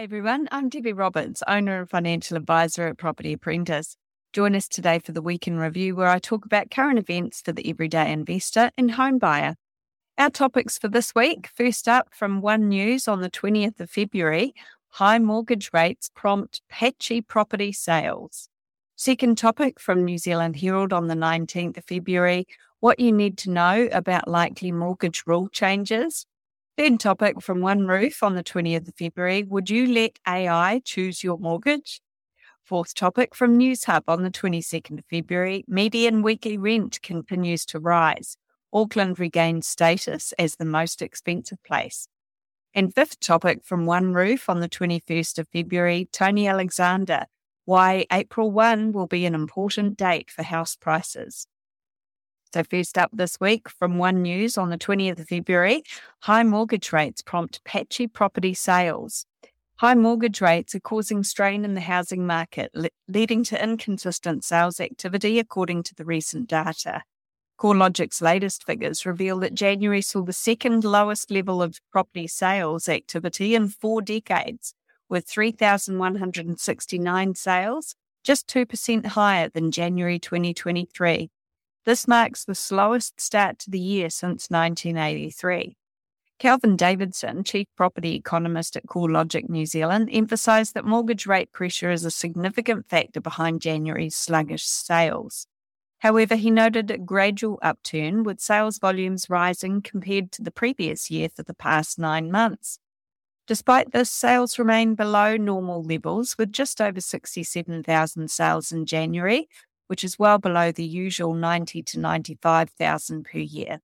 Hi, everyone. I'm Debbie Roberts, owner and financial advisor at Property Apprentice. Join us today for the Week in Review, where I talk about current events for the everyday investor and home buyer. Our topics for this week first up from One News on the 20th of February high mortgage rates prompt patchy property sales. Second topic from New Zealand Herald on the 19th of February what you need to know about likely mortgage rule changes. Third topic from One Roof on the 20th of February Would you let AI choose your mortgage? Fourth topic from Newshub on the 22nd of February Median weekly rent continues to rise. Auckland regains status as the most expensive place. And fifth topic from One Roof on the 21st of February Tony Alexander Why April 1 will be an important date for house prices. So, first up this week from One News on the 20th of February high mortgage rates prompt patchy property sales. High mortgage rates are causing strain in the housing market, le- leading to inconsistent sales activity, according to the recent data. CoreLogic's latest figures reveal that January saw the second lowest level of property sales activity in four decades, with 3,169 sales, just 2% higher than January 2023. This marks the slowest start to the year since 1983. Kelvin Davidson, Chief Property Economist at CoreLogic New Zealand, emphasised that mortgage rate pressure is a significant factor behind January's sluggish sales. However, he noted a gradual upturn with sales volumes rising compared to the previous year for the past nine months. Despite this, sales remain below normal levels, with just over 67,000 sales in January, which is well below the usual 90 to 95,000 per year.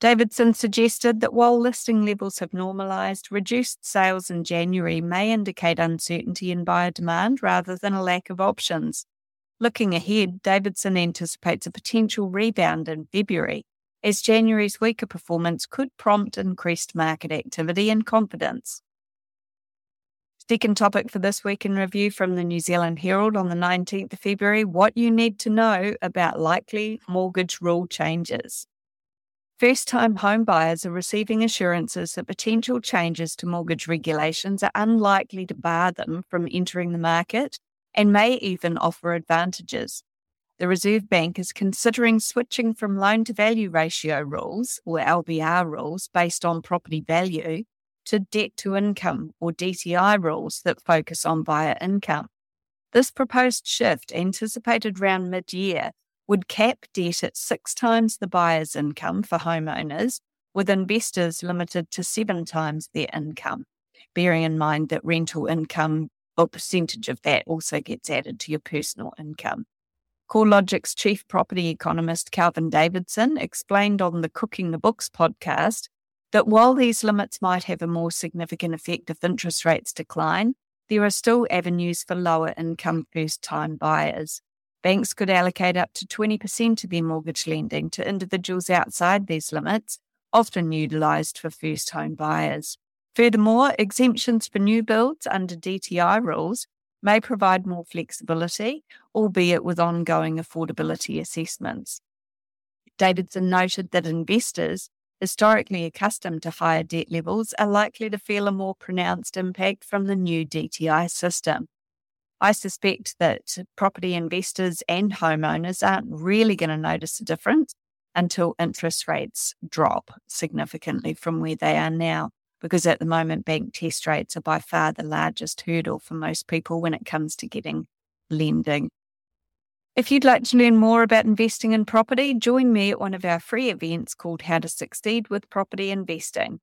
Davidson suggested that while listing levels have normalised, reduced sales in January may indicate uncertainty in buyer demand rather than a lack of options. Looking ahead, Davidson anticipates a potential rebound in February, as January's weaker performance could prompt increased market activity and confidence. Second topic for this week in review from the New Zealand Herald on the 19th of February what you need to know about likely mortgage rule changes. First time home buyers are receiving assurances that potential changes to mortgage regulations are unlikely to bar them from entering the market and may even offer advantages. The Reserve Bank is considering switching from loan to value ratio rules, or LVR rules, based on property value to debt to income or DTI rules that focus on buyer income. This proposed shift, anticipated around mid year, would cap debt at six times the buyer's income for homeowners, with investors limited to seven times their income, bearing in mind that rental income or percentage of that also gets added to your personal income. CoreLogic's chief property economist, Kelvin Davidson, explained on the Cooking the Books podcast that while these limits might have a more significant effect if interest rates decline, there are still avenues for lower income first time buyers. Banks could allocate up to 20% of their mortgage lending to individuals outside these limits, often utilised for first home buyers. Furthermore, exemptions for new builds under DTI rules may provide more flexibility, albeit with ongoing affordability assessments. Davidson noted that investors historically accustomed to higher debt levels are likely to feel a more pronounced impact from the new DTI system. I suspect that property investors and homeowners aren't really going to notice a difference until interest rates drop significantly from where they are now, because at the moment, bank test rates are by far the largest hurdle for most people when it comes to getting lending. If you'd like to learn more about investing in property, join me at one of our free events called How to Succeed with Property Investing.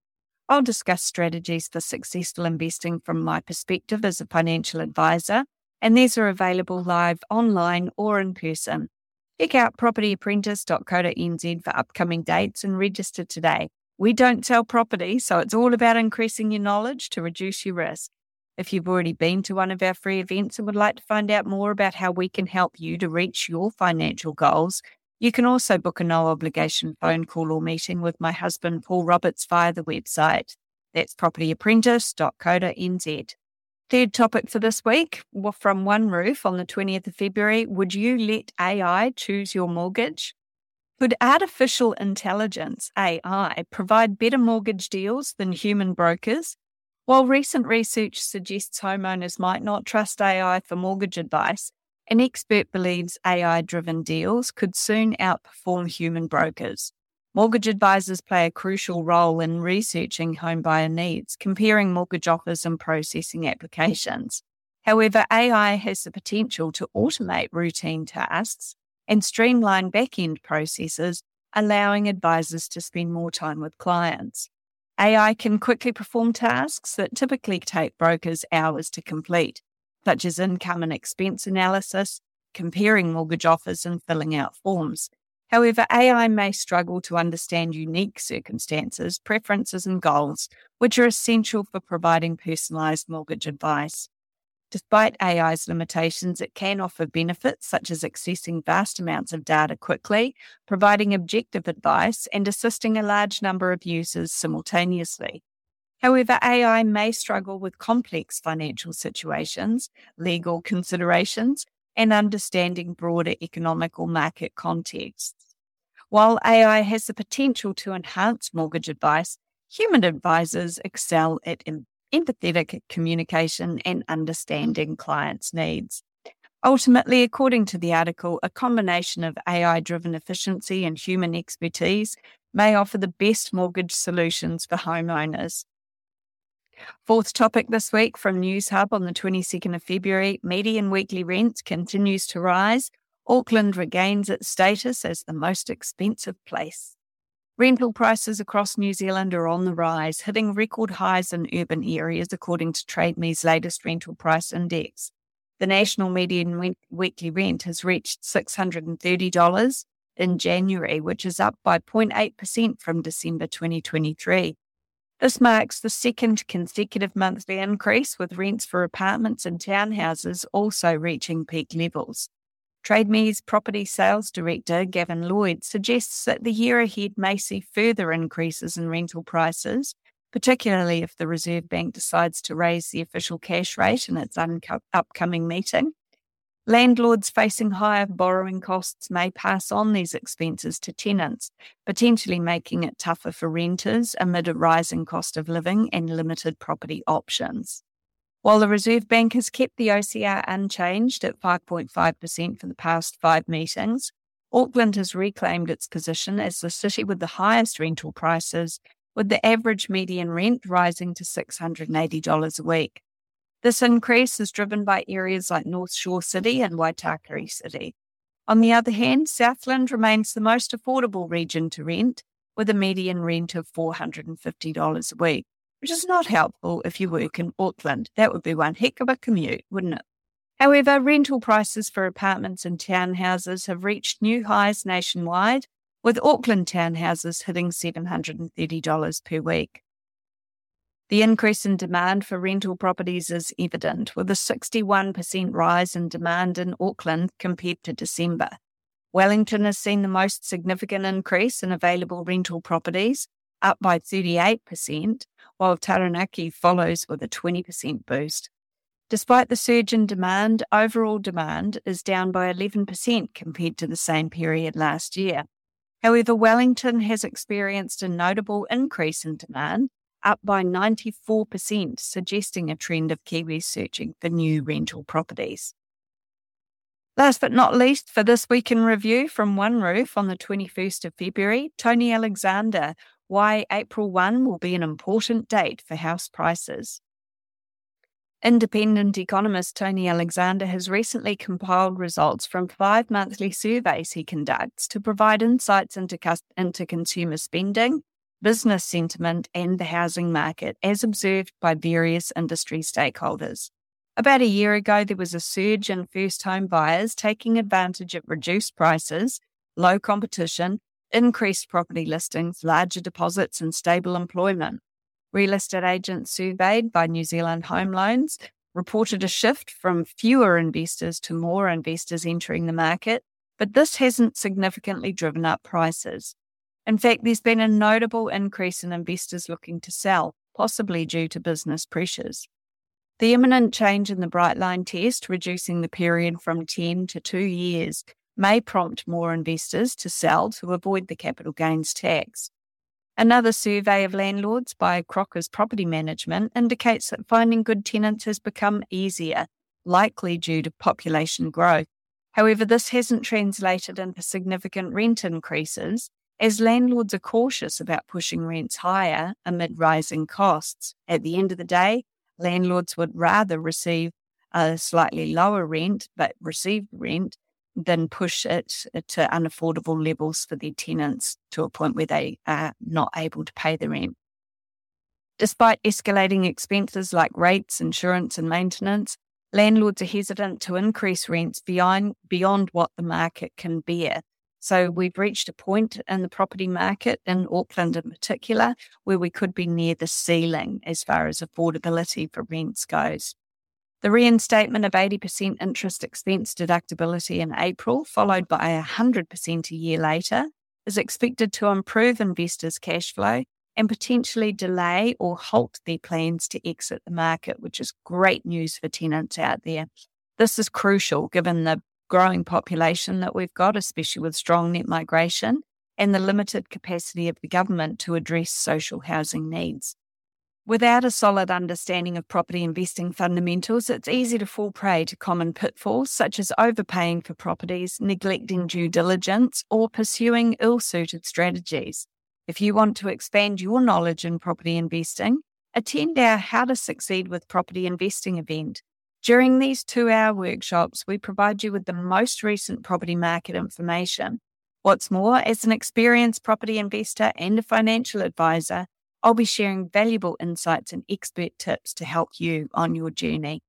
I'll discuss strategies for successful investing from my perspective as a financial advisor, and these are available live online or in person. Check out propertyapprentice.co.nz for upcoming dates and register today. We don't sell property, so it's all about increasing your knowledge to reduce your risk. If you've already been to one of our free events and would like to find out more about how we can help you to reach your financial goals, you can also book a no obligation phone call or meeting with my husband, Paul Roberts, via the website. That's propertyapprentice.co.nz. Third topic for this week from One Roof on the 20th of February Would you let AI choose your mortgage? Could artificial intelligence, AI, provide better mortgage deals than human brokers? While recent research suggests homeowners might not trust AI for mortgage advice, an expert believes AI driven deals could soon outperform human brokers. Mortgage advisors play a crucial role in researching homebuyer needs, comparing mortgage offers, and processing applications. However, AI has the potential to automate routine tasks and streamline back end processes, allowing advisors to spend more time with clients. AI can quickly perform tasks that typically take brokers hours to complete, such as income and expense analysis, comparing mortgage offers, and filling out forms. However, AI may struggle to understand unique circumstances, preferences, and goals, which are essential for providing personalised mortgage advice. Despite AI's limitations, it can offer benefits such as accessing vast amounts of data quickly, providing objective advice, and assisting a large number of users simultaneously. However, AI may struggle with complex financial situations, legal considerations, and understanding broader economic or market contexts. While AI has the potential to enhance mortgage advice, human advisors excel at empathetic communication and understanding clients' needs. Ultimately, according to the article, a combination of AI driven efficiency and human expertise may offer the best mortgage solutions for homeowners. Fourth topic this week from Newshub on the 22nd of February median weekly rent continues to rise. Auckland regains its status as the most expensive place. Rental prices across New Zealand are on the rise, hitting record highs in urban areas, according to TradeMe's latest rental price index. The national median weekly rent has reached $630 in January, which is up by 0.8% from December 2023. This marks the second consecutive monthly increase, with rents for apartments and townhouses also reaching peak levels. TradeMe's property sales director, Gavin Lloyd, suggests that the year ahead may see further increases in rental prices, particularly if the Reserve Bank decides to raise the official cash rate in its unco- upcoming meeting. Landlords facing higher borrowing costs may pass on these expenses to tenants, potentially making it tougher for renters amid a rising cost of living and limited property options. While the Reserve Bank has kept the OCR unchanged at 5.5% for the past five meetings, Auckland has reclaimed its position as the city with the highest rental prices, with the average median rent rising to $680 a week. This increase is driven by areas like North Shore City and Waitakere City. On the other hand, Southland remains the most affordable region to rent, with a median rent of $450 a week, which is not helpful if you work in Auckland. That would be one heck of a commute, wouldn't it? However, rental prices for apartments and townhouses have reached new highs nationwide, with Auckland townhouses hitting $730 per week. The increase in demand for rental properties is evident, with a 61% rise in demand in Auckland compared to December. Wellington has seen the most significant increase in available rental properties, up by 38%, while Taranaki follows with a 20% boost. Despite the surge in demand, overall demand is down by 11% compared to the same period last year. However, Wellington has experienced a notable increase in demand, up by 94%, suggesting a trend of Kiwis searching for new rental properties. Last but not least, for this week in review from One Roof on the 21st of February, Tony Alexander, why April 1 will be an important date for house prices. Independent economist Tony Alexander has recently compiled results from five monthly surveys he conducts to provide insights into, into consumer spending, business sentiment, and the housing market, as observed by various industry stakeholders. About a year ago, there was a surge in first home buyers taking advantage of reduced prices, low competition, increased property listings, larger deposits, and stable employment. Real estate agents surveyed by New Zealand Home Loans reported a shift from fewer investors to more investors entering the market, but this hasn't significantly driven up prices. In fact, there's been a notable increase in investors looking to sell, possibly due to business pressures. The imminent change in the Bright Line test, reducing the period from 10 to 2 years, may prompt more investors to sell to avoid the capital gains tax. Another survey of landlords by Crockers Property Management indicates that finding good tenants has become easier, likely due to population growth. However, this hasn't translated into significant rent increases, as landlords are cautious about pushing rents higher amid rising costs. At the end of the day, landlords would rather receive a slightly lower rent, but received rent, than push it uh, to unaffordable levels for their tenants to a point where they are not able to pay the rent. Despite escalating expenses like rates, insurance, and maintenance, landlords are hesitant to increase rents beyond, beyond what the market can bear. So we've reached a point in the property market, in Auckland in particular, where we could be near the ceiling as far as affordability for rents goes. The reinstatement of 80% interest expense deductibility in April, followed by 100% a year later, is expected to improve investors' cash flow and potentially delay or halt their plans to exit the market, which is great news for tenants out there. This is crucial given the growing population that we've got, especially with strong net migration and the limited capacity of the government to address social housing needs. Without a solid understanding of property investing fundamentals, it's easy to fall prey to common pitfalls such as overpaying for properties, neglecting due diligence, or pursuing ill suited strategies. If you want to expand your knowledge in property investing, attend our How to Succeed with Property Investing event. During these two hour workshops, we provide you with the most recent property market information. What's more, as an experienced property investor and a financial advisor, I'll be sharing valuable insights and expert tips to help you on your journey.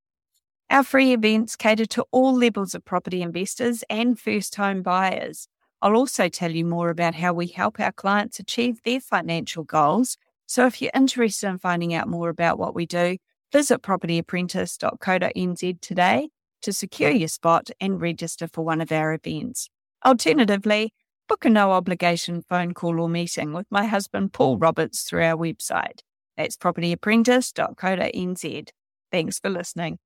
Our free events cater to all levels of property investors and first home buyers. I'll also tell you more about how we help our clients achieve their financial goals. So if you're interested in finding out more about what we do, visit propertyapprentice.co.nz today to secure your spot and register for one of our events. Alternatively, book a no obligation phone call or meeting with my husband, Paul Roberts, through our website. That's propertyapprentice.co.nz. Thanks for listening.